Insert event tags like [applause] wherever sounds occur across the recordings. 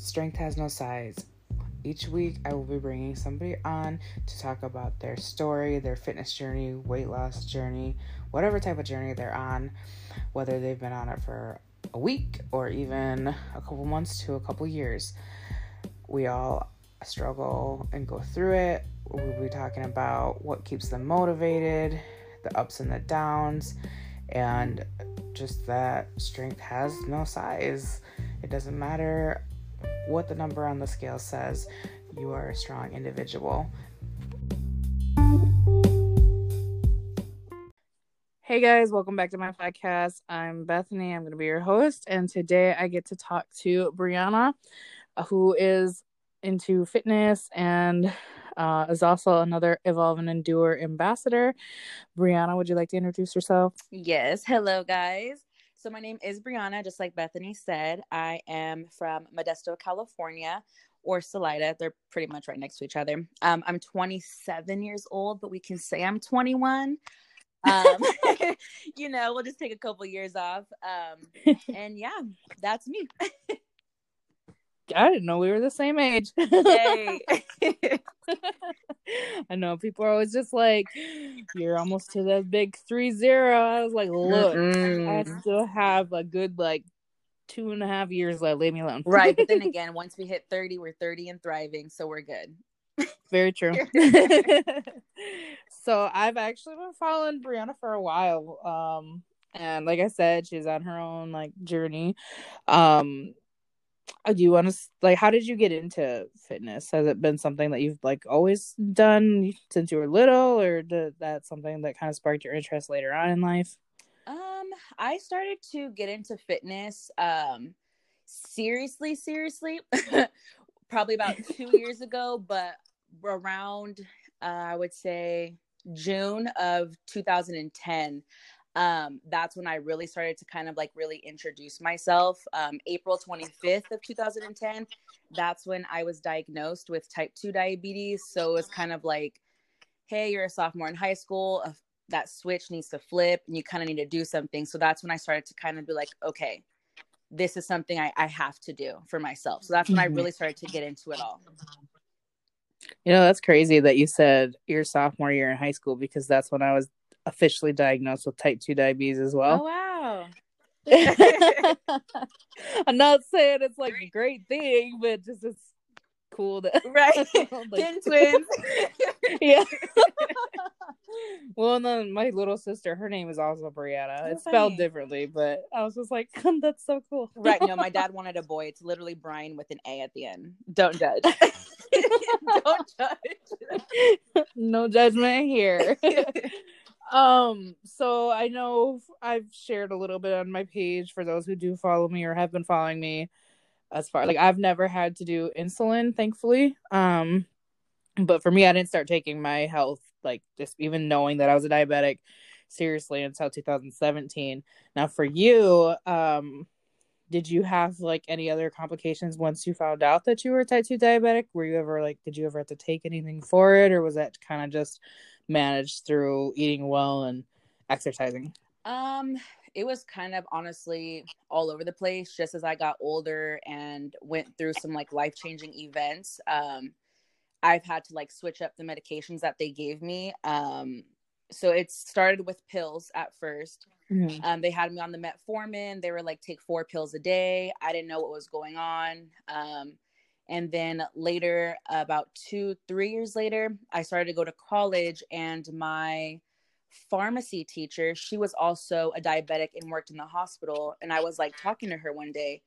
Strength has no size. Each week, I will be bringing somebody on to talk about their story, their fitness journey, weight loss journey, whatever type of journey they're on, whether they've been on it for a week or even a couple months to a couple years. We all struggle and go through it. We'll be talking about what keeps them motivated, the ups and the downs, and just that strength has no size. It doesn't matter what the number on the scale says, you are a strong individual. Hey guys, welcome back to my podcast. I'm Bethany. I'm going to be your host, and today I get to talk to Bryana, who is into fitness and uh, is also another Evolve and Endure ambassador. Bryana, would you like to introduce yourself? Yes. Hello, guys. So, my name is Bryana, just like Bethany said. I am from Modesto, California, or Salida. They're pretty much right next to each other. Um, I'm 27 years old, but we can say I'm 21. Um, [laughs] you know, we'll just take a couple years off. Um, [laughs] and yeah, that's me. [laughs] I didn't know we were the same age. Hey. [laughs] I know people are always just like, "You're almost to that big three zero. I was like, "Look, Mm-mm. I still have a good like two and a half years left. Leave me alone." right, but then [laughs] again, once we hit thirty, we're thirty and thriving, so we're good. Very true. [laughs] so I've actually been following Bryana for a while. Um, and like I said, she's on her own like journey. Um, do you want to like how did you get into fitness? Has it been something that you've like always done since you were little or did that something that kind of sparked your interest later on in life? Um i started to get into fitness um seriously seriously [laughs] probably about [laughs] two years ago but around uh, i would say june of 2010 um, that's when I really started to kind of like really introduce myself. Um, April 25th of 2010, that's when I was diagnosed with type 2 diabetes. So it was kind of like, hey, you're a sophomore in high school. Uh, that switch needs to flip and you kind of need to do something. So that's when I started to kind of be like, okay, this is something I, I have to do for myself. So that's when mm-hmm. I really started to get into it all. You know, that's crazy that you said your sophomore year in high school because that's when I was officially diagnosed with type 2 diabetes as well. Oh, wow. [laughs] I'm not saying it's like a great thing, but just it's cool to [laughs] right [laughs] like, twins. yeah. well, and then my little sister, her name is also Brianna. Oh, it's funny. spelled differently, but I was just like, that's so cool. right. No, my dad wanted a boy. It's literally Brian with an A at the end. Don't judge. Don't judge. no judgment here. Um, so I know I've shared a little bit on my page for those who do follow me or have been following me as far like I've never had to do insulin, thankfully. Um, but for me, I didn't start taking my health like just even knowing that I was a diabetic seriously until 2017. Now for you, um, did you have like any other complications once you found out that you were type 2 diabetic? Were you ever like did you ever have to take anything for it or was that kind of just managed through eating well and exercising? Um, it was kind of honestly all over the place just as I got older and went through some like life changing events. Um, I've had to like switch up the medications that they gave me. Um, so it started with pills at 1st mm-hmm. Um, they had me on the metformin. They were like, take four pills a day. I didn't know what was going on. Um, and then later, about two, three years later, I started to go to college, and my pharmacy teacher, she was also a diabetic and worked in the hospital. And I was like talking to her one day,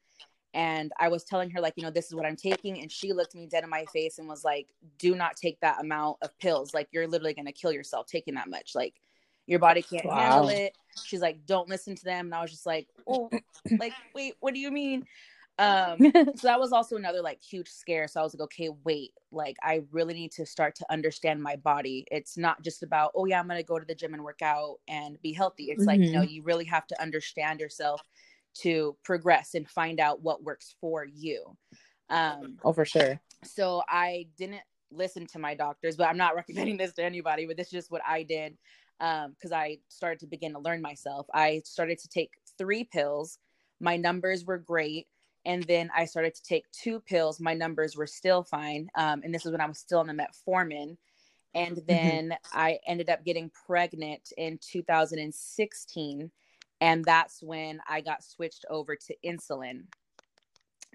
and I was telling her, like, you know, this is what I'm taking. And she looked me dead in my face and was like, do not take that amount of pills. Like, you're literally going to kill yourself taking that much. Like, your body can't wow. handle it. She's like, don't listen to them. And I was just like, oh, like, wait, what do you mean? Um [laughs] so that was also another like huge scare. So i was like okay wait like i really need to start to understand my body. It's not just about oh yeah i'm gonna go to the gym and work out and be healthy. It's mm-hmm. like you know you really have to understand yourself to progress and find out what works for you. Um oh for sure. so i didn't listen to my doctors but i'm not [laughs] recommending this to anybody but this is just what i did um because i started to begin to learn myself. I started to take three pills. My numbers were great And then I started to take two pills. My numbers were still fine. Um, and this is when I was still on the metformin. And Mm-hmm. then I ended up getting pregnant in 2016. And that's when I got switched over to insulin.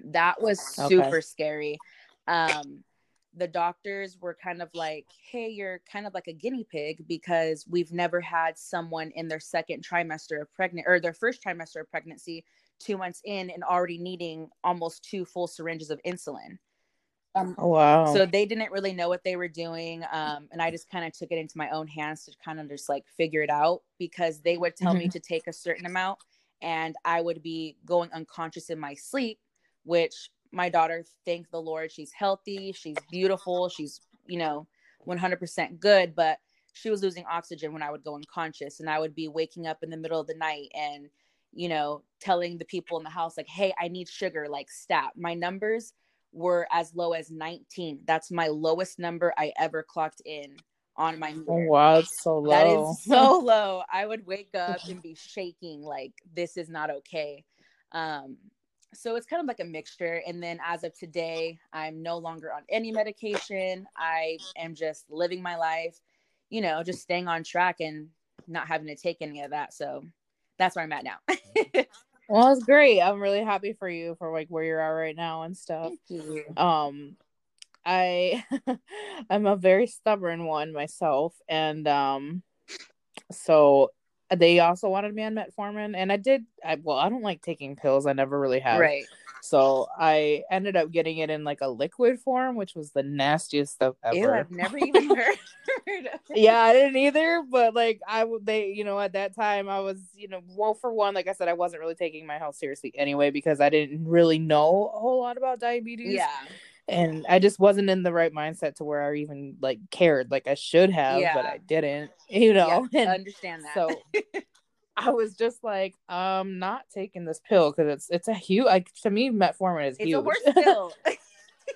That was Okay. super scary. Um, the doctors were kind of like, hey, you're kind of like a guinea pig because we've never had someone in their second trimester of pregnant or their first trimester of pregnancy two months in and already needing almost two full syringes of insulin. Um, Oh, wow. so they didn't really know what they were doing um, and i just kind of took it into my own hands to kind of just like figure it out because they would tell me to take a certain amount and i would be going unconscious in my sleep which my daughter thank the lord she's healthy she's beautiful she's you know 100% good but she was losing oxygen when i would go unconscious and i would be waking up in the middle of the night and you know telling the people in the house like hey i need sugar like stat my numbers were as low as 19. That's my lowest number I ever clocked in on my oh, meter. wow. It's so low. That is so [laughs] low. I would wake up and be [laughs] shaking like this is not okay. Um so it's kind of like a mixture and then as of today, I'm no longer on any medication. I am just living my life, you know, just staying on track and not having to take any of that. So that's where I'm at now. [laughs] Well, it's great. I'm really happy for you for like where you're at right now and stuff. Um, I [laughs] I'm a very stubborn one myself, and um, so they also wanted me on metformin, and I did. I well, I don't like taking pills. I never really have. Right. So I ended up getting it in like a liquid form, which was the nastiest stuff ever. Ew, I've never even [laughs] heard. yeah, I didn't either, but like I would they, you know, at that time I was, you know, well for one, like I said, I wasn't really taking my health seriously anyway because I didn't really know a whole lot about diabetes. Yeah. And I just wasn't in the right mindset to where I even like cared like I should have, but I didn't, you know. Yeah, and understand that. so [laughs] I was just like, um, not taking this pill because it's it's a huge like to me metformin is it's huge. [laughs] [laughs] a horse pill.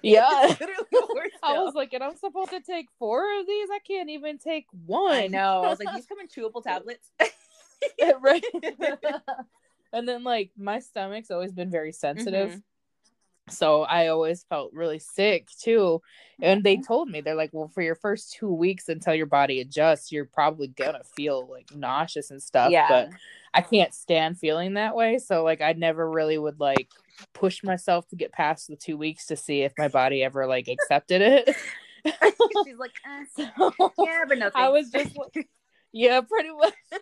yeah. It's I was like, and I'm supposed to take four of these. I can't even take one. I know. I was like, these come in chewable tablets. right. and then like my stomach's always been very sensitive. Mhm. So I always felt really sick too. And they Mhm. told me they're like, well, for your first two weeks until your body adjusts, you're probably gonna feel like nauseous and stuff. Yeah. But I can't stand feeling that way. So like I never really would like push myself to get past the two weeks to see if my body ever like accepted it. [laughs] [laughs] She's like, eh, So yeah, but no. I was just [laughs] yeah, pretty much. [laughs]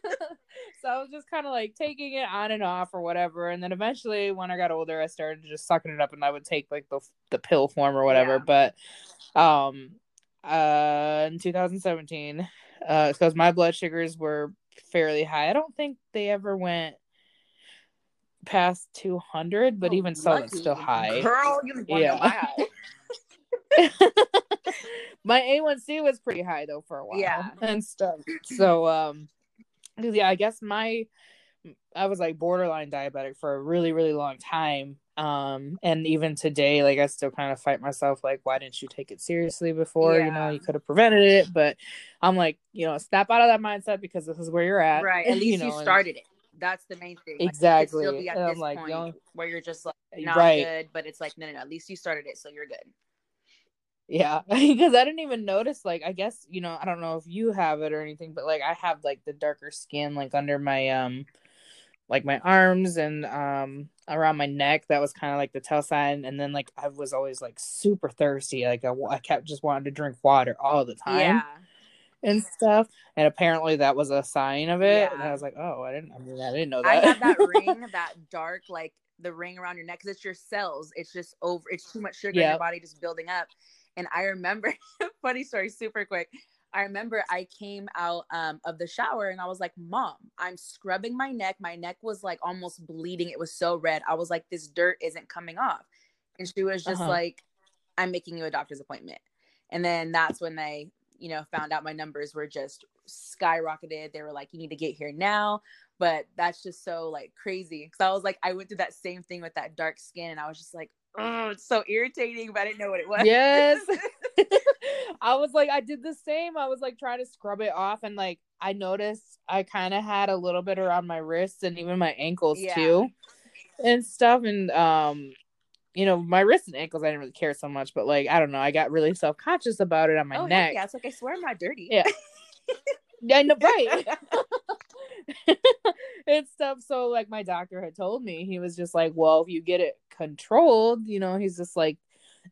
so I was just kind of like taking it on and off or whatever, and then eventually, when I got older, I started just sucking it up, and I would take like the the pill form or whatever. But um, uh, in 2017, uh, because my blood sugars were fairly high. I don't think they ever went past 200, but Oh, even so, it's still high. Girl, you Yeah. [laughs] [laughs] my A1C was pretty high though for a while. Yeah. And stuff. So um yeah, I guess my I was like borderline diabetic for a really, really long time. Um and even today, like I still kind of fight myself like, why didn't you take it seriously before? You know, you could have prevented it. But I'm like, you know, snap out of that mindset because this is where you're at. Right. [laughs] At least you, know, and- started it. That's the main thing. Like, you Exactly. still be at And I'm this like, point where you're just like not right. good, but it's like no, no, no. At least you started it, so you're good. Yeah, [laughs] because I didn't even notice. Like, I guess you know, I don't know if you have it or anything, but like, I have like the darker skin, like under my um, like my arms and um around my neck. That was kind of like the tell sign. And then like I was always like super thirsty. Like I, I kept just wanting to drink water all the time Yeah. and stuff. And apparently that was a sign of it. Yeah. And I was like, oh, I didn't. I mean, I didn't know that." I have that ring, [laughs] that dark, like the ring around your neck, because it's your cells. It's just over. It's too much sugar in your body just building up. And I remember, [laughs] funny story, super quick. I remember I came out um, of the shower and I was like, "Mom, I'm scrubbing my neck. My neck was like almost bleeding. It was so red. I was like, this dirt isn't coming off." And she was just Uh-huh. like, "I'm making you a doctor's appointment." And then that's when they, you know, found out my numbers were just skyrocketed. They were like, "You need to get here now." But that's just so like crazy because I was like, I went through that same thing with that dark skin, and I was just like, "Oh, it's so irritating," but I didn't know what it was. Yes. [laughs] [laughs] I was like, I did the same. I was like trying to scrub it off, and like I noticed I kind of had a little bit around my wrists and even my ankles Yeah. too, and stuff. And um, you know, my wrists and ankles, I didn't really care so much, but like, I don't know, I got really self conscious about it on my oh, neck. Yeah, it's like I swear I'm not dirty. Yeah. [laughs] Yeah, I know, right. [laughs] and stuff. So, like, my doctor had told me, he was just like, well, if you get it controlled, you know, he's just like,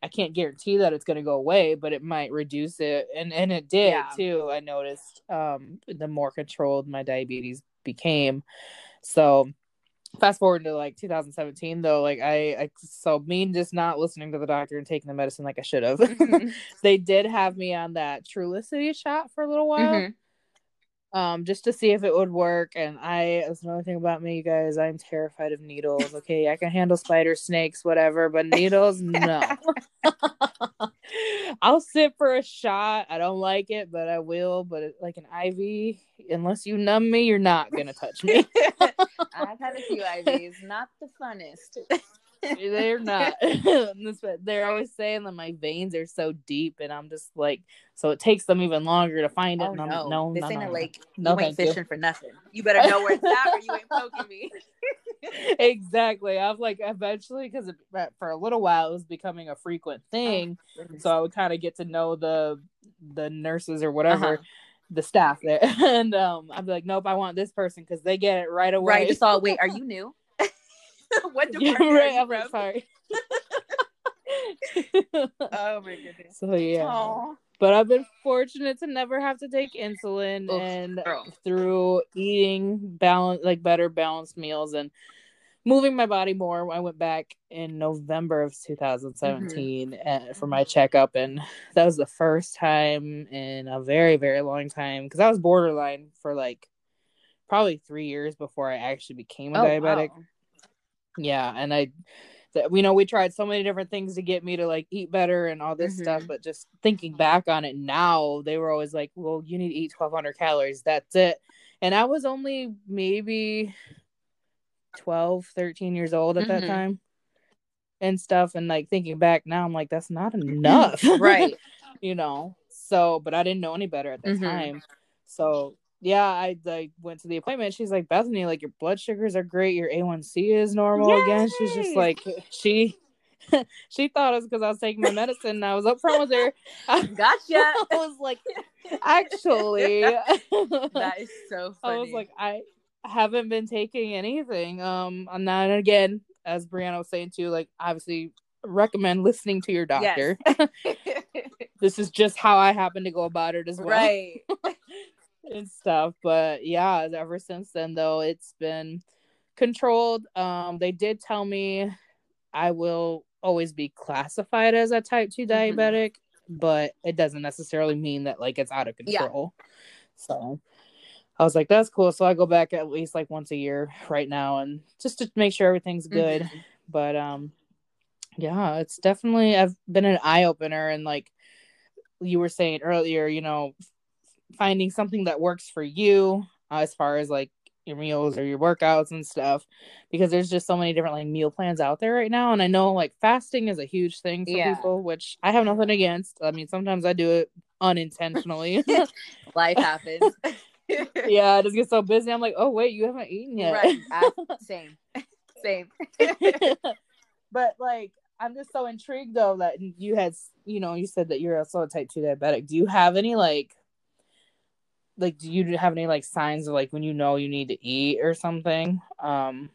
I can't guarantee that it's going to go away, but it might reduce it. And and it did Yeah. too. I noticed um the more controlled my diabetes became. So fast forward to like 2017 though, like I, I so me just not listening to the doctor and taking the medicine like I should have. [laughs] Mhm. they did have me on that Trulicity shot for a little while Mhm. Um just to see if it would work and i that's another thing about me you guys i'm terrified of needles okay? I can handle spiders snakes whatever but needles no. [laughs] I'll sit for a shot i don't like it but i will but it, like an iv unless you numb me you're not gonna touch me. [laughs] [laughs] I've had a few IVs, not the funnest. They're not [laughs] they're always saying that my veins are so deep and i'm just like so it takes them even longer to find it Oh and I'm- no, no this no, ain't no, a lake. No, you ain't thank you. fishing for nothing. You better know where it's at, or you ain't poking me. [laughs] [laughs] exactly. I've like eventually because for a little while it was becoming a frequent thing, so I would kind of get to know the the nurses or whatever, Uh-huh. the staff there, and um, I'd be like, nope, I want this person because they get it right away. right, just all wait. Are you new? [laughs] what department right. I'm from? sorry. [laughs] [laughs] Oh my goodness. so yeah, Aw. but I've been fortunate to never have to take insulin, Oof, and girl. through eating balance, like better balanced meals and moving my body more. I went back in November of 2017 uh, for my checkup, and that was the first time in a very, very long time because I was borderline for like probably three years before I actually became a Oh, diabetic. wow. Yeah, and I, th- you know, we tried so many different things to get me to like eat better and all this Mhm. stuff, but just thinking back on it now, they were always like, "Well, you need to eat 1,200 calories. That's it." And I was only maybe 12, 13 years old at that Mhm. time, and stuff. And like thinking back now, I'm like, "That's not [laughs] enough." [laughs] Right. you know. So, but I didn't know any better at the Mhm. time. So yeah, I like went to the appointment. She's like, Bethany, like your blood sugars are great. Your A1C is normal again. She's just like [laughs] she [laughs] she thought it was because I was taking my medicine and I was up front with her. [laughs] I, Gotcha. I was like, actually that is so funny. I was like, I haven't been taking anything. Um and then again, as Bryana was saying too, like obviously recommend listening to your doctor. this is just how I happen to go about it as well. right. And stuff. But yeah, ever since then though, it's been controlled. Um, they did tell me I will always be classified as a type 2 Mhm. diabetic, but it doesn't necessarily mean that like it's out of control. Yeah. So I was like, that's cool. So I go back at least like once a year right now and just to make sure everything's good. Mhm. But um yeah, it's definitely I've been an eye opener and like you were saying earlier, you know, finding something that works for you uh, as far as like your meals or your workouts and stuff because there's just so many different like meal plans out there right now and I know like fasting is a huge thing for Yeah. people which I have nothing against. I mean, sometimes I do it unintentionally. [laughs] Life happens. [laughs] yeah, I just get so busy. I'm like, "Oh, wait, you haven't eaten yet." Right. Ah, [laughs] same. Same. but like i'm just so intrigued though that you had you know you said that you're also a type 2 diabetic do you have any like like do you have any like signs of like when you know you need to eat or something? Um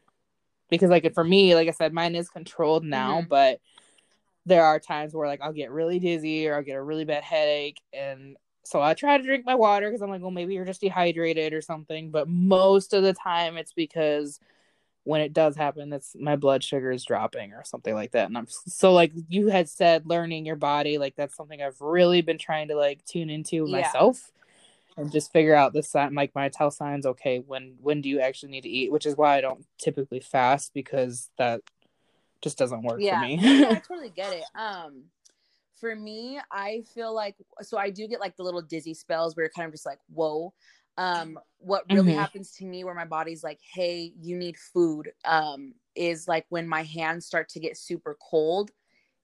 because like for me like i said mine is controlled now Mhm. but there are times where like i'll get really dizzy or i'll get a really bad headache. And so i try to drink my water because i'm like well maybe you're just dehydrated or something. But most of the time it's because when it does happen it's my blood sugar is dropping or something like that. And i'm so like you had said learning your body like that's something i've really been trying to like tune into Yeah. myself and just figure out the sign like my tell signs okay when when do you actually need to eat which is why i don't typically fast because that just doesn't work yeah. for me No, I [laughs] totally get it. Um for me, I feel like so I do get like the little dizzy spells where you're kind of just like, whoa. Um, what really Mhm. happens to me where my body's like, hey, you need food, um, is like when my hands start to get super cold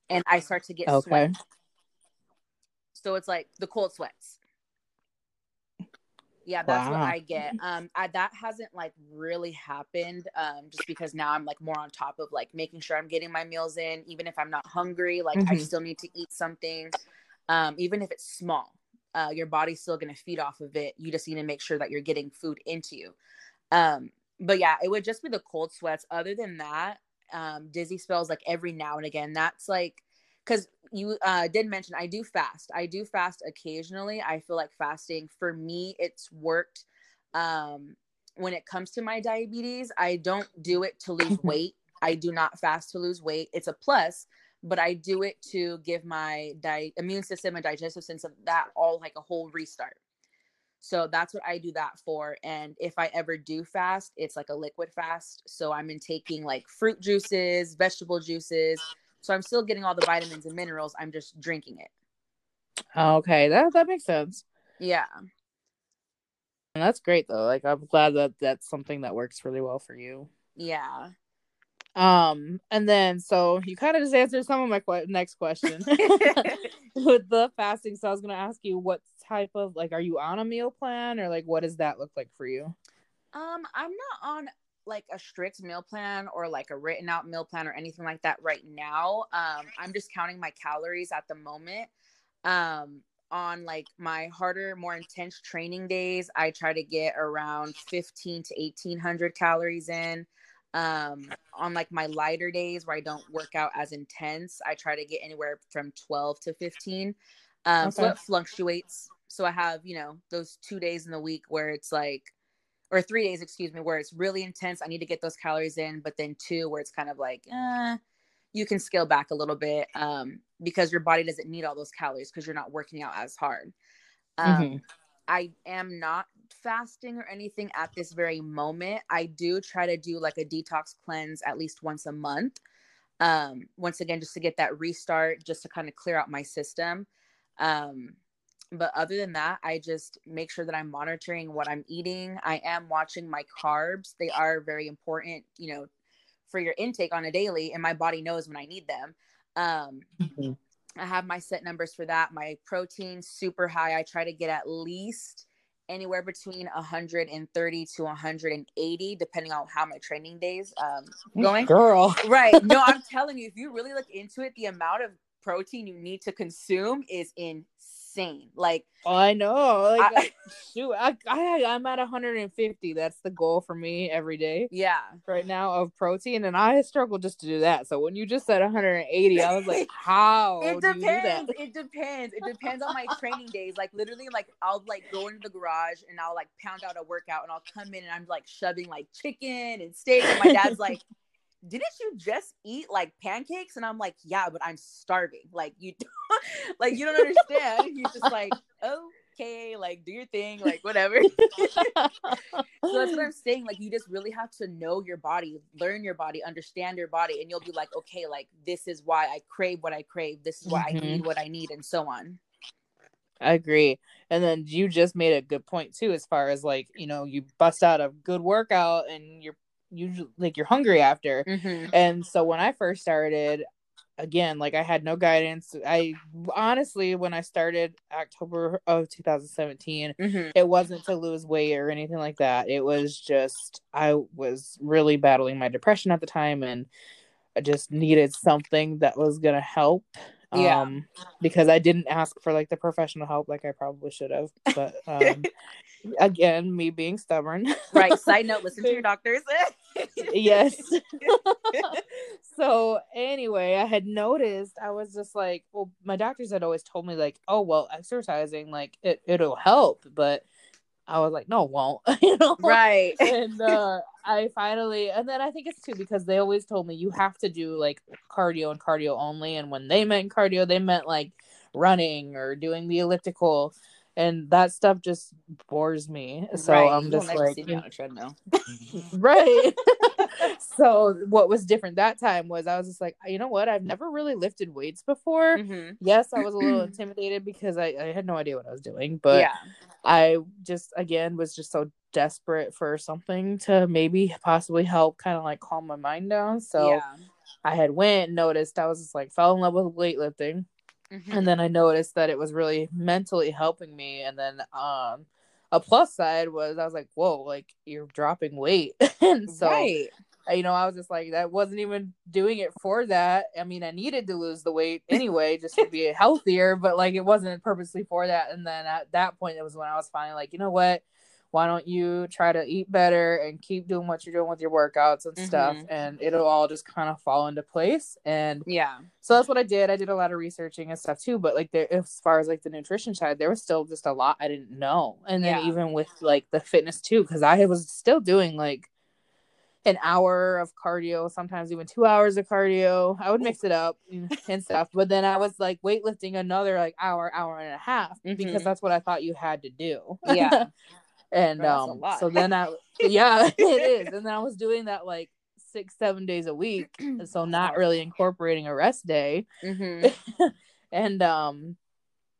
and I start to get okay sweat. So it's like the cold sweats. Yeah, that's wow. what I get. Um, I, that hasn't like really happened. Um, just because now I'm like more on top of like making sure I'm getting my meals in, even if I'm not hungry. Like mm-hmm. I still need to eat something, um, even if it's small. Uh, your body's still gonna feed off of it. You just need to make sure that you're getting food into you. Um, but yeah, it would just be the cold sweats. Other than that, um, dizzy spells like every now and again. That's like because you uh, did mention I do fast. I do fast occasionally. I feel like fasting for me, it's worked. Um, when it comes to my diabetes, I don't do it to lose [laughs] weight. I do not fast to lose weight. It's a plus, but I do it to give my di- immune system and digestive system that all like a whole restart. So that's what I do that for. And if I ever do fast, it's like a liquid fast. So I'm in taking like fruit juices, vegetable juices, so I'm still getting all the vitamins and minerals. I'm just drinking it. Okay, that that makes sense. Yeah. And that's great though. Like I'm glad that that's something that works really well for you. Yeah. Um, and then so you kind of just answered some of my qu- next question [laughs] [laughs] with the fasting. So I was gonna ask you what type of like are you on a meal plan or like what does that look like for you? Um, I'm not on like a strict meal plan or like a written out meal plan or anything like that right now. Um, I'm just counting my calories at the moment. Um, on like my harder, more intense training days, I try to get around 15 to 1800 calories in. Um, on like my lighter days where I don't work out as intense, I try to get anywhere from 12 to 15. Um, okay. so it fluctuates. So I have, you know, those two days in the week where it's like or three days, excuse me, where it's really intense. I need to get those calories in, but then two, where it's kind of like, eh, you can scale back a little bit um, because your body doesn't need all those calories because you're not working out as hard. Um, mm-hmm. I am not fasting or anything at this very moment. I do try to do like a detox cleanse at least once a month. Um, once again, just to get that restart, just to kind of clear out my system. Um, but other than that i just make sure that i'm monitoring what i'm eating. I am watching my carbs. They are very important you know for your intake on a daily and my body knows when i need them. Um mm-hmm. i have my set numbers for that. My protein super high. I try to get at least anywhere between 130 to 180 depending on how my training days um going. girl. [laughs] Right. No i'm [laughs] telling you if you really look into it the amount of protein you need to consume is in insane. Like I know. Like I, [laughs] shoot, I, I I'm at 150. That's the goal for me every day. Yeah. Right now of protein, and I struggle just to do that. So when you just said 180, I was like, [laughs] how? it depends. It depends. It depends on my training days. Like literally, like I'll like go into the garage and I'll like pound out a workout, and I'll come in and I'm like shoving like chicken and steak, and my dad's like didn't you just eat like pancakes? And I'm like, yeah, but I'm starving. Like you, don't, [laughs] like you don't understand. He's just like, okay, like do your thing, like whatever. [laughs] so that's what I'm saying. Like you just really have to know your body, learn your body, understand your body, and you'll be like, okay, like this is why I crave what I crave. This is why mm-hmm. I need what I need, and so on. I agree. And then you just made a good point too, as far as like, you know, you bust out a good workout and you're usually like you're hungry after. Mm-hmm. And so when I first started, again, like I had no guidance. I honestly, when I started October of 2017, mm-hmm. it wasn't to lose weight or anything like that. It was just I was really battling my depression at the time and I just needed something that was gonna help yeah. um because i didn't ask for like the professional help like i probably should have but [laughs] um again me being stubborn right side [laughs] note listen to your doctors [laughs] yes [laughs] so anyway i had noticed i was just like well my doctors had always told me like oh well exercising like it, it'll help but I was like, no, won't. [laughs] you know, right? and uh, I finally, and then I think it's too because they always told me you have to do like cardio and cardio only, and when they meant cardio, they meant like running or doing the elliptical, and that stuff just bores me. So right. I'm just like, on a treadmill, [laughs] right? So what was different that time was I was just like, you know what? I've never really lifted weights before. Mm-hmm. Yes, I was a little [clears throat] intimidated because I, I had no idea what I was doing, but yeah. I just again was just so desperate for something to maybe possibly help kind of like calm my mind down. So yeah. I had went noticed I was just like fell in love with weightlifting. Mm-hmm. And then I noticed that it was really mentally helping me. And then um a plus side was I was like, whoa, like you're dropping weight. [laughs] and so right. You know, I was just like, that wasn't even doing it for that. I mean, I needed to lose the weight anyway, just to be [laughs] healthier, but like it wasn't purposely for that. And then at that point, it was when I was finally like, you know what? Why don't you try to eat better and keep doing what you're doing with your workouts and stuff? Mhm. And it'll all just kind of fall into place. And Yeah. so that's what I did. I did a lot of researching and stuff too. But like, there, as far as like the nutrition side, there was still just a lot I didn't know. And then Yeah. even with like the fitness too, because I was still doing like an hour of cardio, sometimes even two hours of cardio. I would mix it up and stuff. But then I was like weightlifting another like hour, hour and a half because Mhm. that's what I thought you had to do. Yeah. [laughs] and um, so then I, yeah, [laughs] it is. And then I was doing that like six, seven days a week. [clears throat] So not really incorporating a rest day hmm [laughs] and um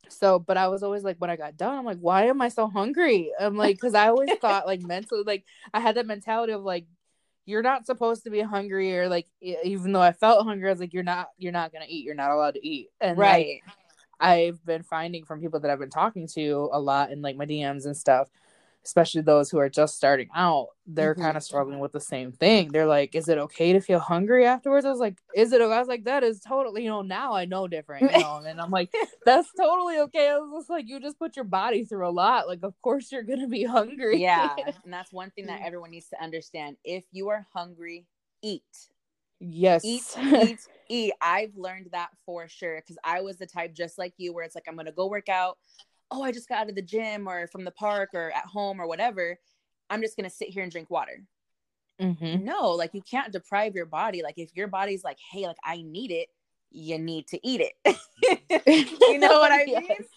so but i was always like when i got done i'm like why am i so hungry i'm like because i always thought like mentally like i had that mentality of like you're not supposed to be hungry or like even though i felt hungry i was like you're not you're not gonna eat you're not allowed to eat and like, Right. i've been finding from people that i've been talking to a lot in like my dms and stuff especially those who are just starting out they're Mhm. kind of struggling with the same thing they're like is it okay to feel hungry afterwards i was like is it Okay? i was like that is totally you know now i know different you [laughs] know and i'm like that's totally okay i was just like you just put your body through a lot like of course you're gonna be hungry Yeah. [laughs] And that's one thing that everyone needs to understand. If you are hungry, eat. yes Eat, [laughs] eat, eat. I've learned that for sure because I was the type just like you where it's like, I'm going to go work out. Oh, I just got out of the gym or from the park or at home or whatever. I'm just going to sit here and drink water. Mhm. No, like you can't deprive your body. Like if your body's like, hey, like I need it, you need to eat it. [laughs] you know what [laughs] I mean? Yes.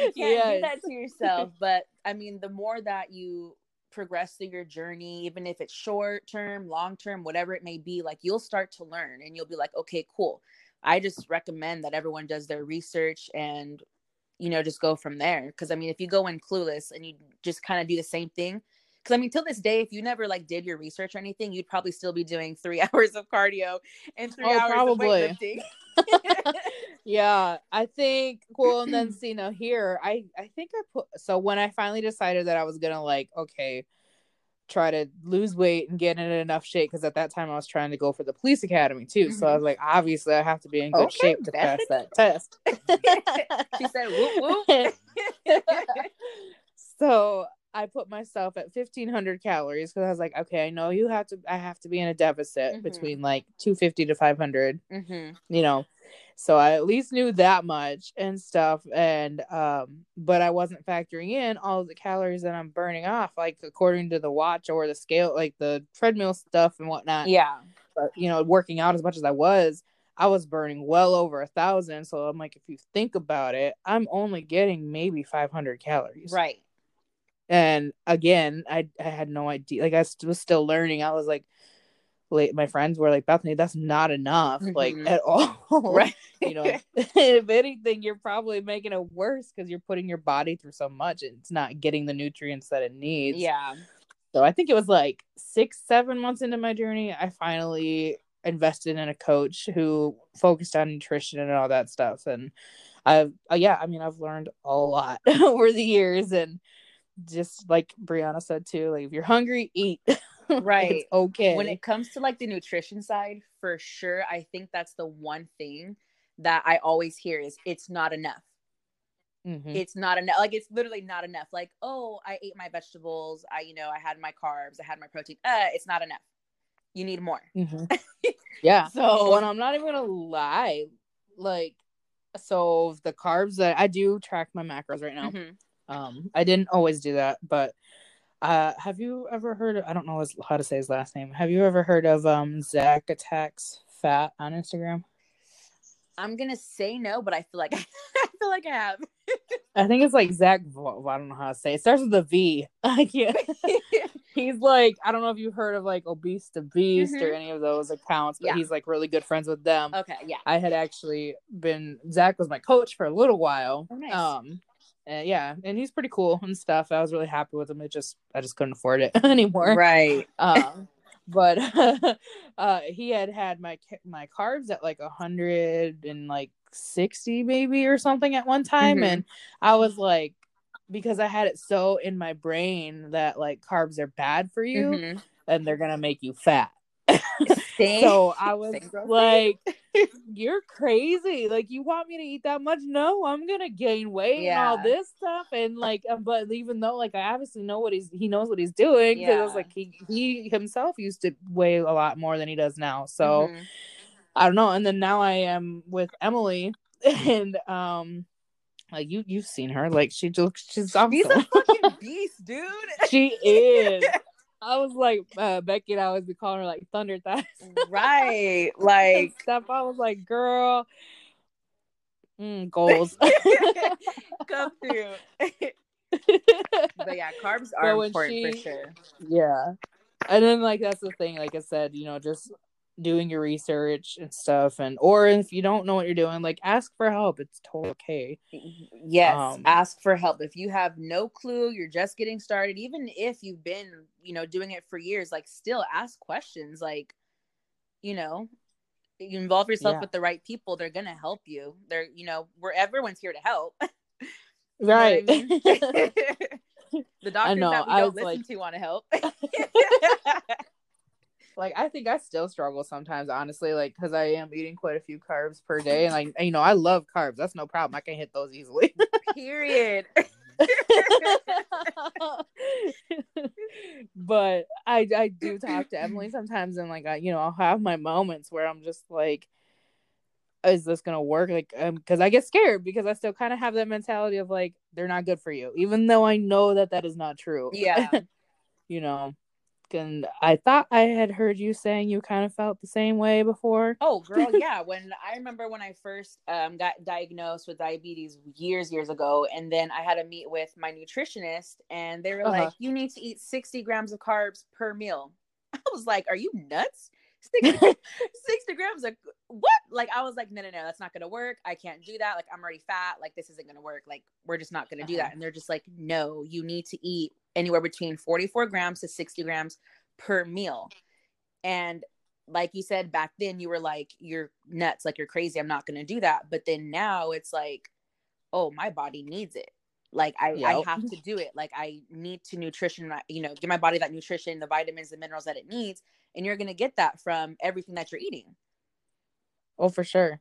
You can't do that to yourself. [laughs] But I mean, the more that you progress through your journey, even if it's short term, long term, whatever it may be, like you'll start to learn and you'll be like, okay, cool. I just recommend that everyone does their research and, you know, just go from there. Cause I mean, if you go in clueless and you just kind of do the same thing, because I mean, till this day, if you never like did your research or anything, you'd probably still be doing [laughs] three hours of cardio and three Oh, hours probably. of weightlifting. [laughs] yeah i think well and then [clears throat] see now here i i think i put so when i finally decided that i was gonna like okay try to lose weight and get in enough shape because at that time i was trying to go for the police academy too. So i was like obviously i have to be in good Okay, shape to pass that test. [laughs] She said, whoop, whoop. [laughs] so i put myself at 1500 calories because i was like okay i know you have to i have to be in a deficit Mhm. between like 250 to 500 hmm you know so i at least knew that much and stuff and um but i wasn't factoring in all the calories that i'm burning off like according to the watch or the scale like the treadmill stuff and whatnot Yeah. but you know working out as much as i was i was burning well over a thousand so i'm like if you think about it i'm only getting maybe 500 calories Right. and again i i had no idea like i was still learning i was like late my friends were like bethany that's not enough like Mhm. at [laughs] all Right. you know [laughs] [laughs] if anything you're probably making it worse because you're putting your body through so much and it's not getting the nutrients that it needs yeah. so i think it was like six seven months into my journey i finally invested in a coach who focused on nutrition and all that stuff and i've uh, yeah i mean i've learned a lot over the years and just like Bryana said too like if you're hungry eat [laughs] Right. okay When it comes to like the nutrition side, for sure, I think that's the one thing that I always hear is it's not enough. Mhm. It's not enough. Like it's literally not enough. Like, oh, I ate my vegetables. I, you know, I had my carbs. I had my protein. Uh, it's not enough. You need more. Mhm. [laughs] yeah So and I'm not even gonna lie. Like, so the carbs that I do track my macros right now. Mhm. Um, I didn't always do that, but uh, have you ever heard? Of, I don't know his, how to say his last name. Have you ever heard of um Zach attacks fat on Instagram? I'm gonna say no, but I feel like [laughs] I feel like I have. I think it's like Zach. Well, I don't know how to say. It. it starts with a V. [laughs] I can't. [laughs] he's like I don't know if you've heard of like obese to beast or Mhm. any of those accounts, but Yeah. he's like really good friends with them. okay, yeah. I had actually been Zach was my coach for a little while. Oh, nice. Um, and yeah, and he's pretty cool and stuff. I was really happy with him. It just I just couldn't afford it [laughs] anymore. Right. [laughs] Um, but [laughs] uh, he had had my my carbs at like a hundred and like sixty maybe or something at one time, Mhm. and I was like. because I had it so in my brain that like carbs are bad for you Mhm. and they're gonna make you fat. So I was like, [laughs] "You're crazy! Like you want me to eat that much? No, I'm gonna gain weight and all Yeah. this stuff." And like, uh, but even though like I obviously know what he's he knows what he's doing because I was Yeah. like he he himself used to weigh a lot more than he does now. So Mhm. I don't know. And then now I am with Emily, [laughs] and um, like you you've seen her, like she looks she's awesome. He's a fucking [laughs] beast, dude. she is. I was like uh, Becky and I always be calling her like Thunder Thighs. [laughs] right. [laughs] Like stuff. I was like, girl, mm, goals. [laughs] come through. but yeah, carbs are when important for sure. yeah, and then like that's the thing. Like I said, you know, just doing your research and stuff, and or if you don't know what you're doing, like ask for help. It's totally okay. Yes, Um, ask for help. If you have no clue, you're just getting started, even if you've been, you know, doing it for years, like still ask questions. Like, you know, you involve yourself Yeah. with the right people, they're gonna help you. They're, you know, where everyone's here to help. [laughs] You know Right. [laughs] I mean? the doctors know, that we I don't listen like- to want to help. [laughs] like I think I still struggle sometimes, honestly, like because I am eating quite a few carbs per day, and like you know I love carbs. That's no problem. I can hit those easily. Period. [laughs] [laughs] but I I do talk to Emily sometimes, and like I you know I'll have my moments where I'm just like, is this gonna work? Like um because I get scared because I still kind of have that mentality of like they're not good for you, even though I know that that is not true. Yeah. [laughs] you know. And I thought I had heard you saying you kind of felt the same way before. Oh, girl, [laughs] yeah. When I remember when I first um, got diagnosed with diabetes years, years ago, and then I had a meet with my nutritionist, and they were Uh-huh. like, "You need to eat sixty grams of carbs per meal." [laughs] I was like, "Are you nuts? 60, [laughs] 60 grams of what?" Like, I was like, "No, no, no, that's not gonna work. I can't do that. Like, I'm already fat. Like, this isn't gonna work. Like, we're just not gonna do Uh-huh. that." And they're just like, "No, you need to eat anywhere between forty-four grams to sixty grams per meal." And like you said back then you were like you're nuts like you're crazy i'm not going to do that. But then now it's like oh my body needs it. Like i i have to do it. Like i need to nutrition you know give my body that nutrition the vitamins the minerals that it needs and you're going to get that from everything that you're eating. Oh, for sure.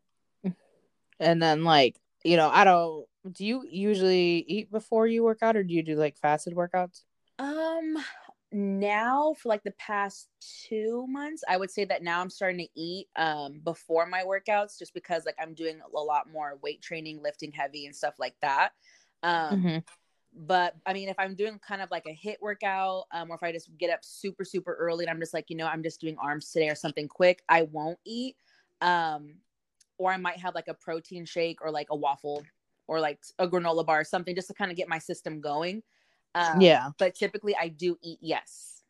And then like, you know, I don't do you usually eat before you work out or do you do like fasted workouts? um now for like the past two months i would say that now i'm starting to eat um before my workouts just because like i'm doing a lot more weight training lifting heavy and stuff like that um Mhm. but I mean, if I'm doing kind of like a hit workout, um, or if I just get up super, super early and I'm just like, you know, I'm just doing arms today or something quick, I won't eat. Um, or I might have like a protein shake or like a waffle or like a granola bar or something just to kind of get my system going. Um, yeah. But typically I do eat yes.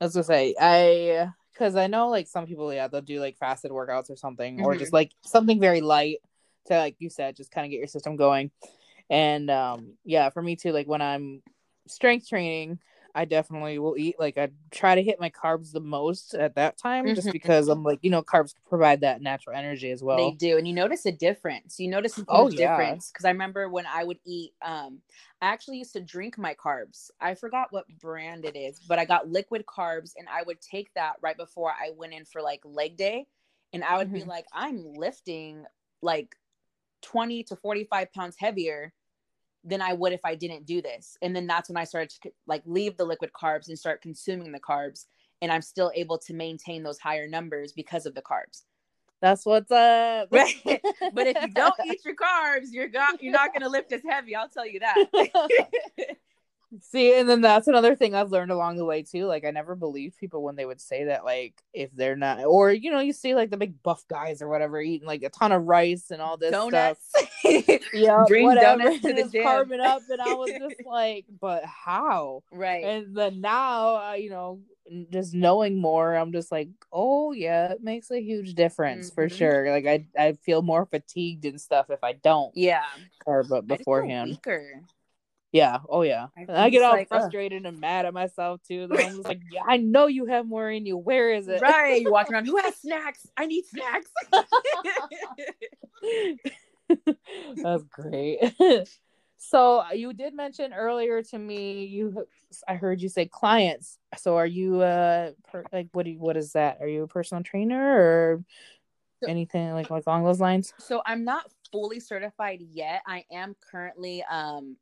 I was gonna say I because I know like some people, yeah, they'll do like fasted workouts or something, or Mhm. just like something very light to like you said, just kind of get your system going. And um yeah, for me too, like when I'm strength training, I definitely will eat like I try to hit my carbs the most at that time just Mhm. because I'm like, you know, carbs provide that natural energy as well. they do and you notice a difference you notice a Oh, yeah. difference because i remember when i would eat um i actually used to drink my carbs i forgot what brand it is but i got liquid carbs and i would take that right before i went in for like leg day and i would be Mhm. like i'm lifting like 20 to 45 pounds heavier than i would if i didn't do this and then that's when i started to like leave the liquid carbs and start consuming the carbs and i'm still able to maintain those higher numbers because of the carbs That's what's up. Right. [laughs] But if you don't [laughs] eat your carbs, you're you're not gonna lift as heavy. I'll tell you that. [laughs] See, and then that's another thing I've learned along the way too. Like I never believed people when they would say that, like if they're not, or you know, you see like the big buff guys or whatever eating like a ton of rice and all this Donuts. stuff. [laughs] Yeah, Bring whatever. donuts to the just gym. carving up, and I was [laughs] just like, but how? right. And then now, uh, you know, just knowing more, I'm just like, oh yeah, it makes a huge difference for Mhm. sure. Like I, I feel more fatigued and stuff if I don't yeah. carb up I just feel beforehand. weaker. Yeah. Oh yeah. I- I'm get all like, frustrated and mad at myself too. Then I'm just like, [laughs] yeah, I know you have more in you. Where is it? Right. You're walking around. Who has [laughs] snacks? I need snacks. [laughs] That's great. So you did mention earlier to me you I heard you say clients. So are you uh per, like what do you, what is that? Are you a personal trainer or anything like, like along those lines? So I'm not fully certified yet. I am currently um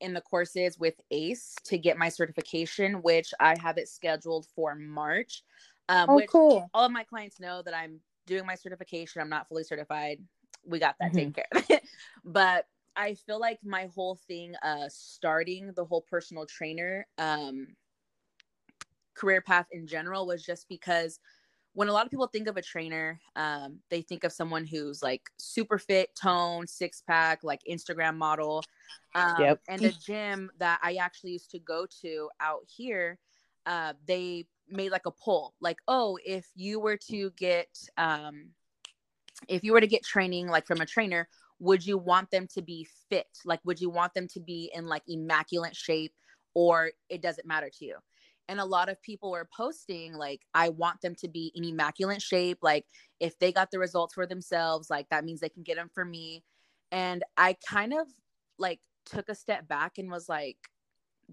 in the courses with ACE to get my certification, which I have it scheduled for March. Um, oh, cool. All of my clients know that I'm doing my certification. I'm not fully certified. We got that mm-hmm. taken care of. [laughs] but I feel like my whole thing, uh, starting the whole personal trainer um, career path in general was just because when a lot of people think of a trainer, um, they think of someone who's like super fit, toned, six pack, like Instagram model. Um, yep. And the [laughs] gym that I actually used to go to out here, uh, they made like a poll, like, oh, if you were to get, um, if you were to get training like from a trainer, would you want them to be fit? Like, would you want them to be in like immaculate shape, or it doesn't matter to you? And a lot of people were posting like i want them to be in immaculate shape like if they got the results for themselves like that means they can get them for me. And i kind of like took a step back and was like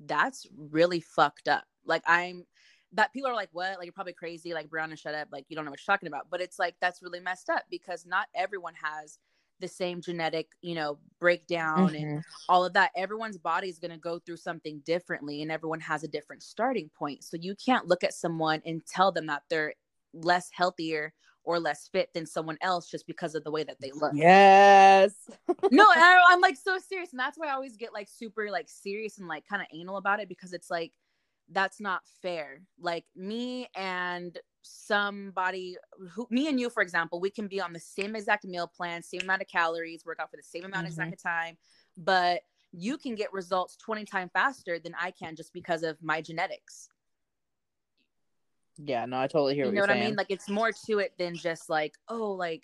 that's really fucked up. Like i'm that people are like what? Like you're probably crazy. Like Bryana shut up. Like you don't know what you're talking about. But it's like that's really messed up because not everyone has the same genetic, you know, breakdown mm-hmm. and all of that. Everyone's body is going to go through something differently and everyone has a different starting point. So you can't look at someone and tell them that they're less healthier or less fit than someone else just because of the way that they look. Yes. [laughs] no, I, I'm like so serious. And that's why I always get like super like serious and like kind of anal about it because it's like, that's not fair. Like me and somebody who me and you for example we can be on the same exact meal plan same amount of calories work out for the same amount mm-hmm. exact of time but you can get results 20 times faster than i can just because of my genetics. Yeah no i totally hear what you know what, what i mean? like it's more to it than just like oh like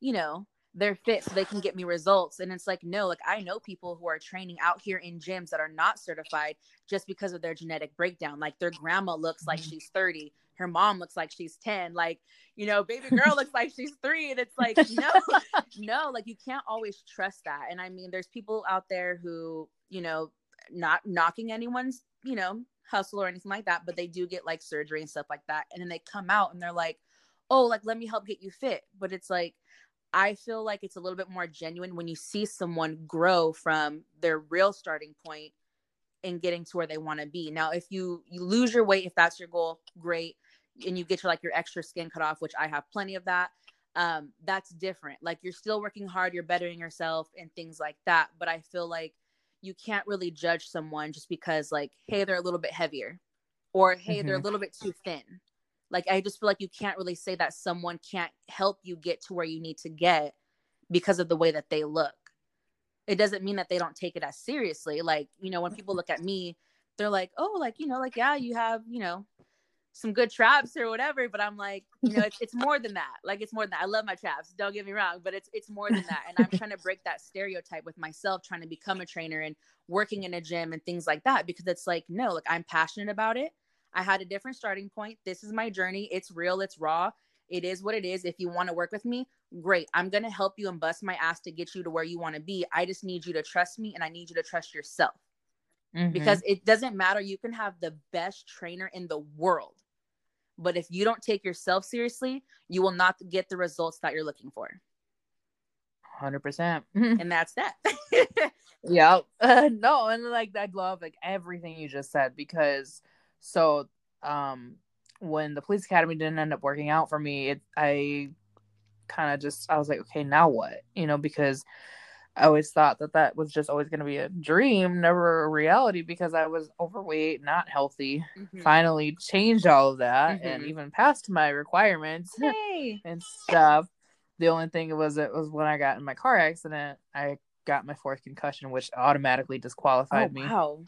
you know they're fit so they can get me results. And it's like no like i know people who are training out here in gyms that are not certified just because of their genetic breakdown. Like their grandma looks like mm-hmm. she's 30 her mom looks like she's 10 like you know baby [laughs] girl looks like she's three. And it's like no [laughs] no like you can't always trust that. And i mean there's people out there who you know not knocking anyone's you know hustle or anything like that but they do get like surgery and stuff like that. And then they come out and they're like oh like let me help get you fit. But it's like i feel like it's a little bit more genuine when you see someone grow from their real starting point and getting to where they want to be. Now if you you lose your weight if that's your goal great and you get your like your extra skin cut off, which I have plenty of that. Um, that's different. Like you're still working hard, you're bettering yourself and things like that. But I feel like you can't really judge someone just because like, hey, they're a little bit heavier or hey, mm-hmm. they're a mm-hmm. little bit too thin. Like I just feel like you can't really say that someone can't help you get to where you need to get because of the way that they look. It doesn't mean that they don't take it as seriously. Like, you know, when people look at me, they're like, oh, like, you know, like, yeah, you have, you know, some good traps or whatever but i'm like you know it's, it's more than that. Like it's more than that. I love my traps don't get me wrong but it's it's more than that. And i'm trying to [laughs] break that stereotype with myself trying to become a trainer and working in a gym and things like that because it's like no like i'm passionate about it. I had a different starting point. This is my journey. It's real. It's raw. It is what it is. If you want to work with me great. I'm going to help you and bust my ass to get you to where you want to be. I just need you to trust me and i need you to trust yourself. Mm-hmm. because it doesn't matter. You can have the best trainer in the world, but if you don't take yourself seriously, you will not get the results that you're looking for. 100%. and that's that. [laughs] yeah. [laughs] Uh, no, and like I love like everything you just said because so um when the police academy didn't end up working out for me, it I kind of just I was like, okay, now what? You know, because I always thought that that was just always going to be a dream, never a reality because I was overweight, not healthy. Mm-hmm. Finally changed all of that mm-hmm. and even passed my requirements hey. [laughs] and stuff. The only thing was it was when I got in my car accident, I got my fourth concussion, which automatically disqualified oh, me. Wow.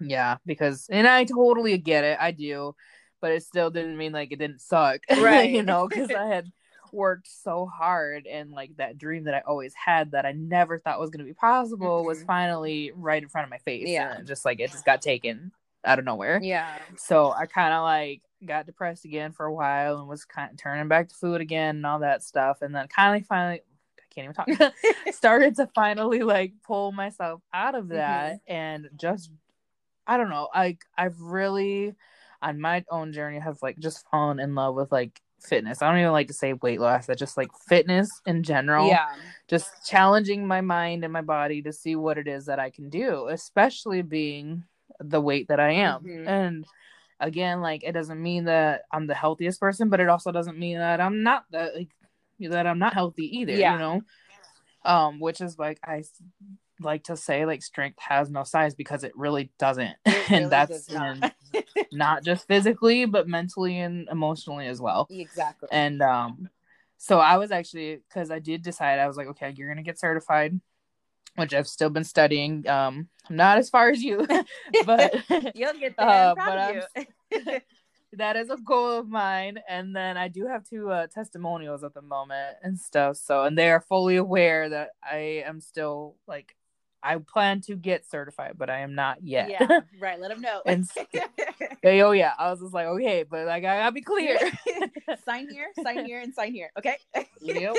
Yeah, because and I totally get it, I do, but it still didn't mean like it didn't suck, [laughs] right? you know, because I had worked so hard and like that dream that I always had that I never thought was going to be possible mm-hmm. was finally right in front of my face. Yeah. just like it just got taken out of nowhere. Yeah. So I kind of like got depressed again for a while and was kind of turning back to food again and all that stuff. And then kind of finally, I can't even talk. [laughs] [laughs] started to finally like pull myself out of that Mm-hmm. and just I don't know. like I've really on my own journey have like just fallen in love with like fitness. I don't even like to say weight loss, but just like fitness in general. Yeah. Just challenging my mind and my body to see what it is that I can do, especially being the weight that I am. Mhm. And again, like it doesn't mean that I'm the healthiest person, but it also doesn't mean that I'm not that like that I'm not healthy either, Yeah. you know. Um, which is like I like to say like strength has no size because it really doesn't. It [laughs] really and that's not. and [laughs] not just physically, but mentally and emotionally as well. exactly. And um, so I was actually because I did decide I was like, okay, you're gonna get certified, which I've still been studying. Um, I'm not as far as you, [laughs] but You'll get there. Uh, but you. that is a goal of mine. And then I do have two uh, testimonials at the moment and stuff. So and they are fully aware that I am still like I plan to get certified, but I am not yet. yeah. [laughs] Right. Let them know. And [laughs] oh yeah, I was just like, okay, but like I gotta be clear. [laughs] sign here, sign here, and sign here. Okay. Yep.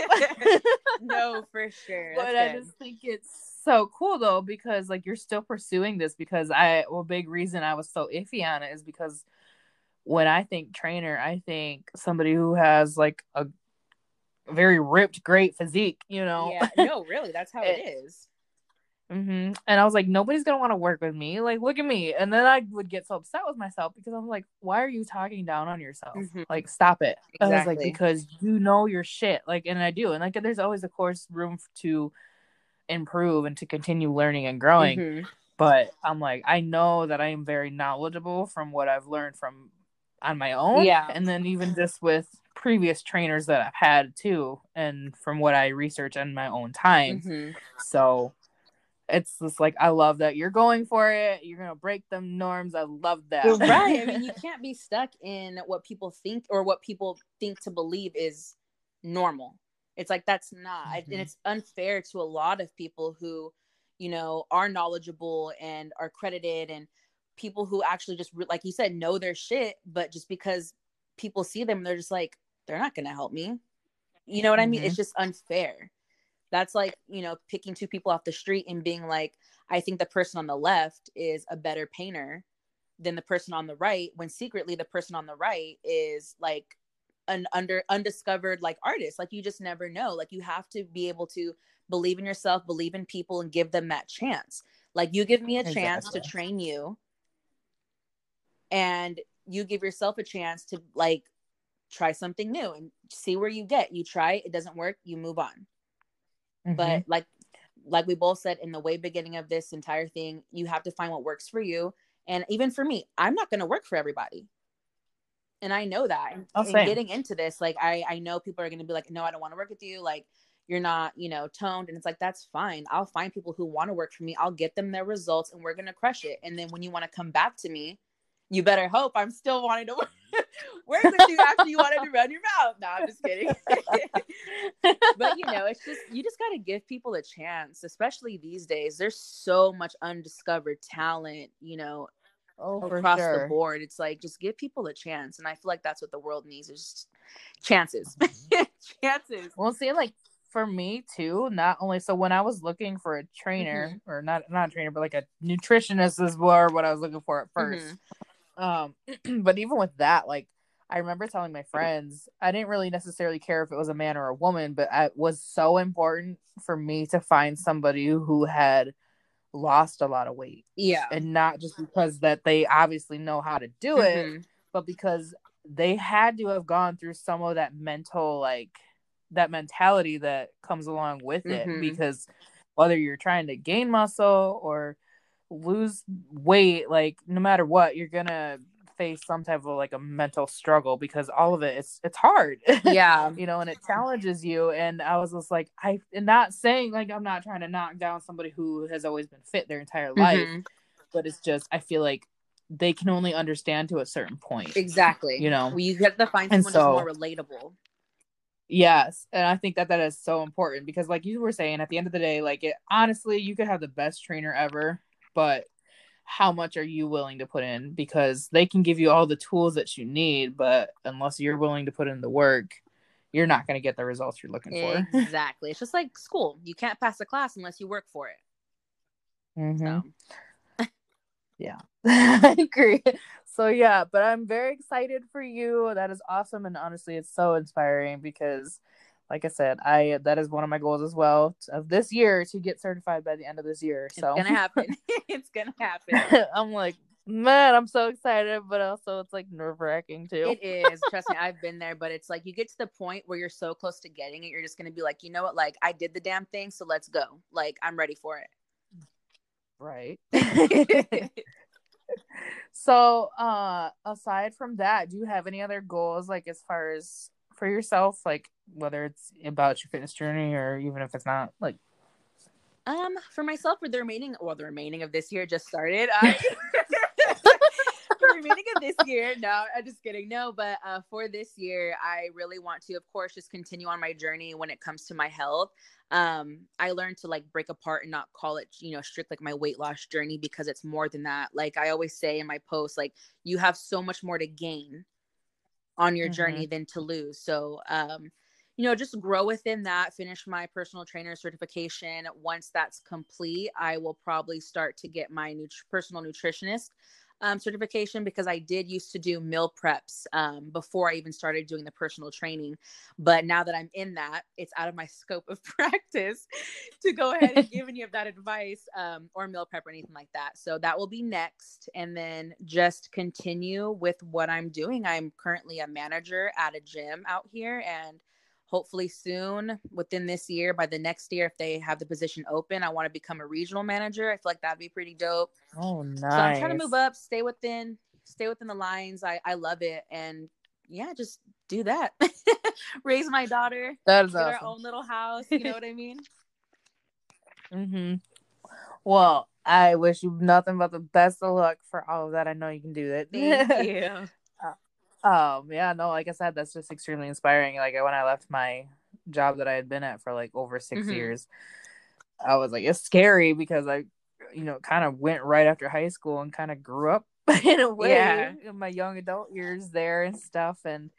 no, for sure. but That's I good. just think it's so cool though because like you're still pursuing this because I well big reason I was so iffy on it is because when I think trainer, I think somebody who has like a very ripped, great physique, you know. Yeah. No, really. That's how it It- is. Hmm And I was like, nobody's gonna want to work with me. Like, look at me. And then I would get so upset with myself because I'm like, why are you talking down on yourself? Mhm. Like, stop it. I was like, because you know your shit. Like, and I do. And like, there's always, of course, room to improve and to continue learning and growing. Mhm. But I'm like, I know that I am very knowledgeable from what I've learned from on my own. Yeah. And then even just with previous trainers that I've had too, and from what I research on my own time. Mhm. So it's just like I love that you're going for it. You're gonna break them norms. I love that. You're right. I [laughs] mean, you can't be stuck in what people think or what people think to believe is normal. It's like that's not, Mhm. and it's unfair to a lot of people who, you know, are knowledgeable and are credited, and people who actually just, like you said, know their shit, but just because people see them, they're just like, they're not gonna help me. You know what I mean? It's just unfair. That's like, you know, picking two people off the street and being like, I think the person on the left is a better painter than the person on the right when secretly the person on the right is like an under undiscovered like artist. Like you just never know. Like you have to be able to believe in yourself believe in people and give them that chance. Like you give me a chance to train you and you give yourself a chance to like try something new and see where you get. You try it, it doesn't work you move on Mhm. but like like we both said in the way beginning of this entire thing you have to find what works for you. And even for me i'm not going to work for everybody. And i know that Oh, and getting into this like i i know people are going to be like no i don't want to work with you. Like you're not you know toned. And it's like that's fine. I'll find people who want to work for me. I'll get them their results and we're going to crush it. And then when you want to come back to me you better hope i'm still wanting to work, work with you after you wanted to run your mouth no i'm just kidding [laughs] but you know, it's just you just got to give people a chance, especially these days. There's so much undiscovered talent, you know, oh, across sure. the board. It's like just give people a chance, and I feel like that's what the world needs is just chances, mm-hmm. [laughs] chances. Well, see, like for me too, not only so when I was looking for a trainer mm-hmm. or not not a trainer, but like a nutritionist is more what I was looking for at mm-hmm. 1st Um, [clears throat] but even with that, like I remember telling my friends, I didn't really necessarily care if it was a man or a woman, but it was so important for me to find somebody who had lost a lot of weight, Yeah, and not just because that they obviously know how to do it, Mhm. but because they had to have gone through some of that mental like that mentality that comes along with it Mhm. because whether you're trying to gain muscle or lose weight like no matter what you're gonna face some type of like a mental struggle because all of it it's it's hard [laughs] yeah, you know and it challenges you and i was just like i and not saying like i'm not trying to knock down somebody who has always been fit their entire life Mhm. but it's just i feel like they can only understand to a certain point exactly. You know. well, you have to find someone so- who's more relatable. Yes, and I think that that is so important because, like you were saying, at the end of the day, like it honestly, you could have the best trainer ever, but how much are you willing to put in? Because they can give you all the tools that you need, but unless you're willing to put in the work, you're not going to get the results you're looking for. [laughs] Exactly. it's just like school. You can't pass a class unless you work for it. Mm-hmm. So. [laughs] yeah, [laughs] I agree. So yeah, but I'm very excited for you. That is awesome, and honestly, it's so inspiring because, like I said, I that is one of my goals as well of this year to get certified by the end of this year. So [laughs] [laughs] it's gonna happen. it's gonna happen. I'm like, man, I'm so excited, but also it's like nerve wracking too. It is. Trust me, I've been there, but it's like you get to the point where you're so close to getting it, you're just gonna be like, you know what, like I did the damn thing, so let's go. Like I'm ready for it. Right. [laughs] so uh aside from that, do you have any other goals like as far as for yourself, like whether it's about your fitness journey or even if it's not like um, for myself, for the remaining, well, the remaining of this year just started. [laughs] I, [laughs] the remaining of this year. No, I'm just kidding. No, but uh, for this year, I really want to, of course, just continue on my journey when it comes to my health. Um, I learned to like break apart and not call it, you know, strict like my weight loss journey because it's more than that. Like I always say in my posts, like you have so much more to gain on your mm-hmm. journey than to lose. So, um, you know, just grow within that, finish my personal trainer certification. Once that's complete, I will probably start to get my personal nutritionist um, certification because I did used to do meal preps um, before I even started doing the personal training. But now that I'm in that, it's out of my scope of [laughs] practice to go ahead and [laughs] give any of that advice um, or meal prep or anything like that. So that will be next. And then just continue with what I'm doing. I'm currently a manager at a gym out here and hopefully soon within this year by the next year if they have the position open i want to become a regional manager. I feel like that'd be pretty dope. Oh nice so i'm trying to move up stay within stay within the lines. I i love it. And yeah just do that. [laughs] Raise my daughter that is get awesome. our own little house you know what i mean? [laughs] Mm-hmm. Well i wish you nothing but the best of luck for all of that. I know you can do it. Thank [laughs] you um, yeah, no, like I said, that's just extremely inspiring. Like when I left my job that I had been at for like over 6 mm-hmm. years, I was like, it's scary because I, you know, kind of went right after high school and kind of grew up [laughs] in a way yeah. in my young adult years there and stuff. And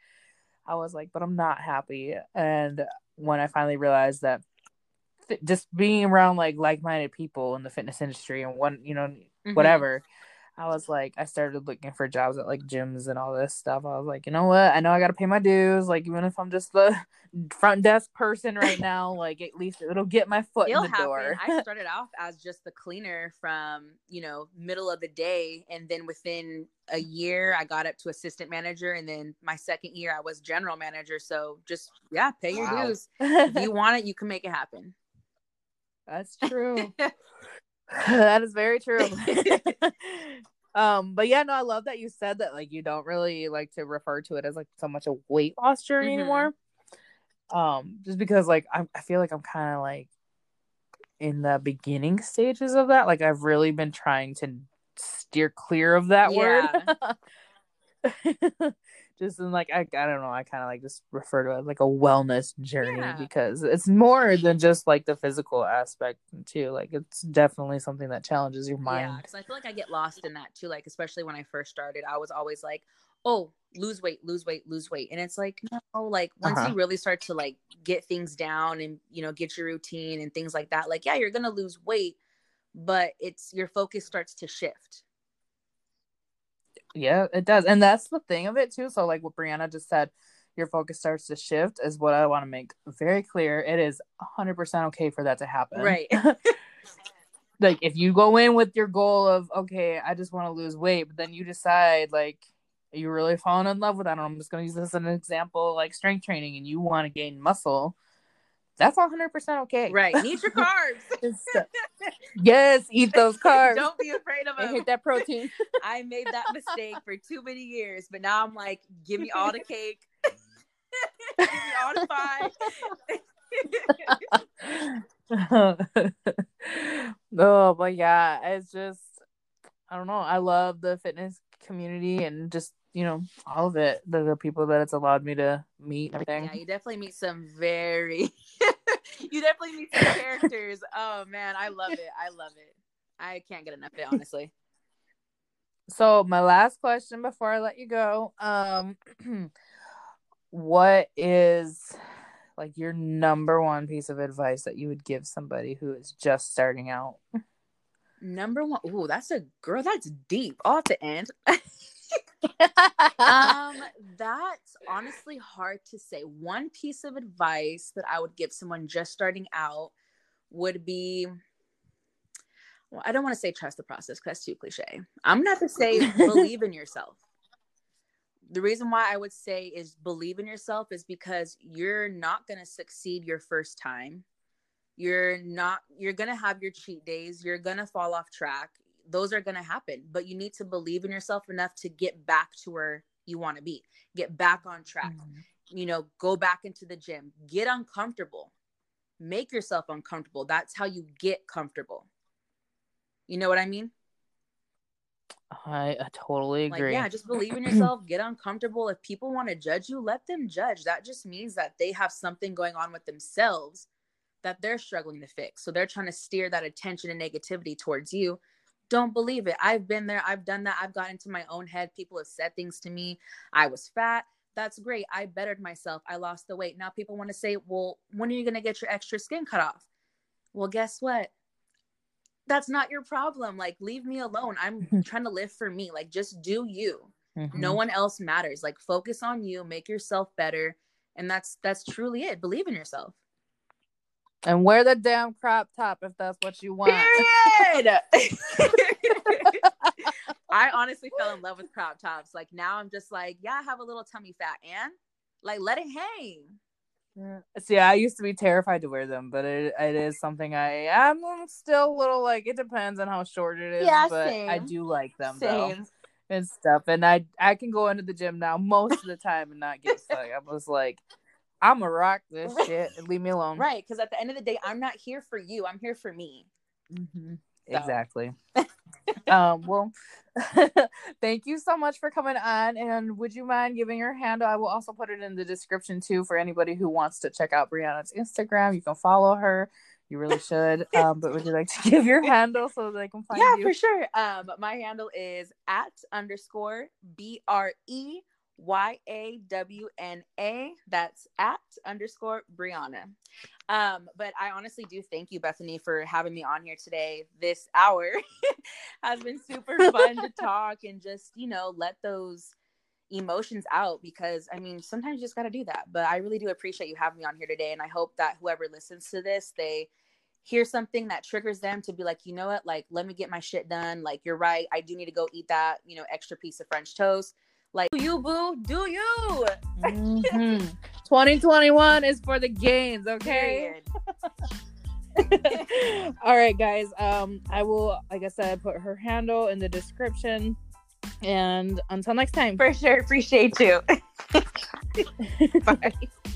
I was like, but I'm not happy. And when I finally realized that just being around like like-minded people in the fitness industry and one, you know, mm-hmm. whatever I was like, I started looking for jobs at like gyms and all this stuff. I was like, you know what? I know I got to pay my dues. Like, even if I'm just the [laughs] front desk person right [laughs] now, like at least it'll get my foot it'll in the happen. door. I [laughs] started off as just the cleaner from, you know, middle of the day. And then within a year, I got up to assistant manager. And then my second year, I was general manager. So just, yeah, pay your wow. dues. if you want it, you can make it happen. That's true. That is very true. [laughs] [laughs] um, but yeah, no, I love that you said that like you don't really like to refer to it as like so much a weight loss journey mm-hmm. anymore. Um, just because like I, I feel like I'm kind of like in the beginning stages of that. Like I've really been trying to steer clear of that yeah. word. [laughs] just in like I, I don't know i kind of like just refer to it like a wellness journey yeah. because it's more than just like the physical aspect too like it's definitely something that challenges your mind yeah because i feel like i get lost in that too like especially when i first started i was always like oh lose weight lose weight lose weight and it's like no like once uh-huh. you really start to like get things down and you know get your routine and things like that like yeah you're gonna lose weight but it's your focus starts to shift yeah, it does. And that's the thing of it too. So like what Bryana just said, your focus starts to shift is what I want to make very clear. It is 100% okay for that to happen. Right. [laughs] like if you go in with your goal of okay, I just want to lose weight, but then you decide like you really falling in love with that. I'm just going to use this as an example like strength training and you want to gain muscle that's 100% okay. Right. Eat your [laughs] carbs. [laughs] Uh, yes, eat those carbs. Don't be afraid of them. hit that protein. [laughs] I made that mistake for too many years, but now I'm like, give me all the cake. give me all the pie. oh, but yeah, it's just, I don't know. I love the fitness community and just you know all of it the, the people that it's allowed me to meet everything. yeah you definitely meet some very [laughs] you definitely meet some characters. Oh man i love it. I love it. I can't get enough of it honestly. So my last question before i let you go um [clears throat] what is like your number one piece of advice that you would give somebody who is just starting out? Number one, ooh, that's a girl. That's deep. All to end. [laughs] um, [laughs] that's honestly hard to say. One piece of advice that I would give someone just starting out would be well, I don't want to say trust the process because that's too cliche. I'm gonna have to say [laughs] believe in yourself. The reason why I would say is believe in yourself is because you're not gonna succeed your first time. You're not you're gonna have your cheat days, you're gonna fall off track. Those are gonna happen, but you need to believe in yourself enough to get back to where you want to be, get back on track. Mm-hmm. You know, go back into the gym, get uncomfortable, make yourself uncomfortable. That's how you get comfortable you know what I mean? I, I totally agree. Like, yeah, just believe in [clears throat] yourself, get uncomfortable. If people want to judge you, let them judge. That just means that they have something going on with themselves that they're struggling to fix. So they're trying to steer that attention and negativity towards you. Don't believe it. I've been there. I've done that. I've got into my own head. People have said things to me. I was fat. That's great. I bettered myself. I lost the weight. Now people want to say, well, when are you going to get your extra skin cut off? Well, guess what? that's not your problem. Like, leave me alone. I'm trying to live for me. Like, just do you. Mm-hmm. No one else matters. Like, focus on you, make yourself better. And that's that's truly it. Believe in yourself. And wear the damn crop top if that's what you want. Period. [laughs] I honestly fell in love with crop tops. Like now I'm just like, yeah, I have a little tummy fat and like let it hang. See, I used to be terrified to wear them, but it, it is something I am still a little like. It depends on how short it is, yeah, but same. I do like them same. though and stuff. And I I can go into the gym now most of the time and not get stuck. I was like, I'm gonna rock this shit and leave me alone. Right, because at the end of the day, I'm not here for you. I'm here for me. Mm-hmm. So. Exactly. [laughs] um, well, [laughs] thank you so much for coming on. And would you mind giving your handle? I will also put it in the description too for anybody who wants to check out Bryana's Instagram. You can follow her. You really should. [laughs] Um, but would you like to give your handle so they can find yeah, you? Yeah, for sure. Um, my handle is at underscore B R E Y A W N A. That's at underscore Bryana. Um, but I honestly do thank you, Bethany, for having me on here today. This hour [laughs] has been super fun to [laughs] talk and just, you know, let those emotions out because I mean, sometimes you just got to do that. But I really do appreciate you having me on here today. And I hope that whoever listens to this, they hear something that triggers them to be like, you know what, like, let me get my shit done. Like, you're right. I do need to go eat that, you know, extra piece of French toast like, do you, boo? Do you? Mm-hmm. 2021 is for the gains, okay? [laughs] All right, guys. Um, I will, like I said, put her handle in the description. And until next time. For sure. Appreciate you. [laughs] Bye. [laughs]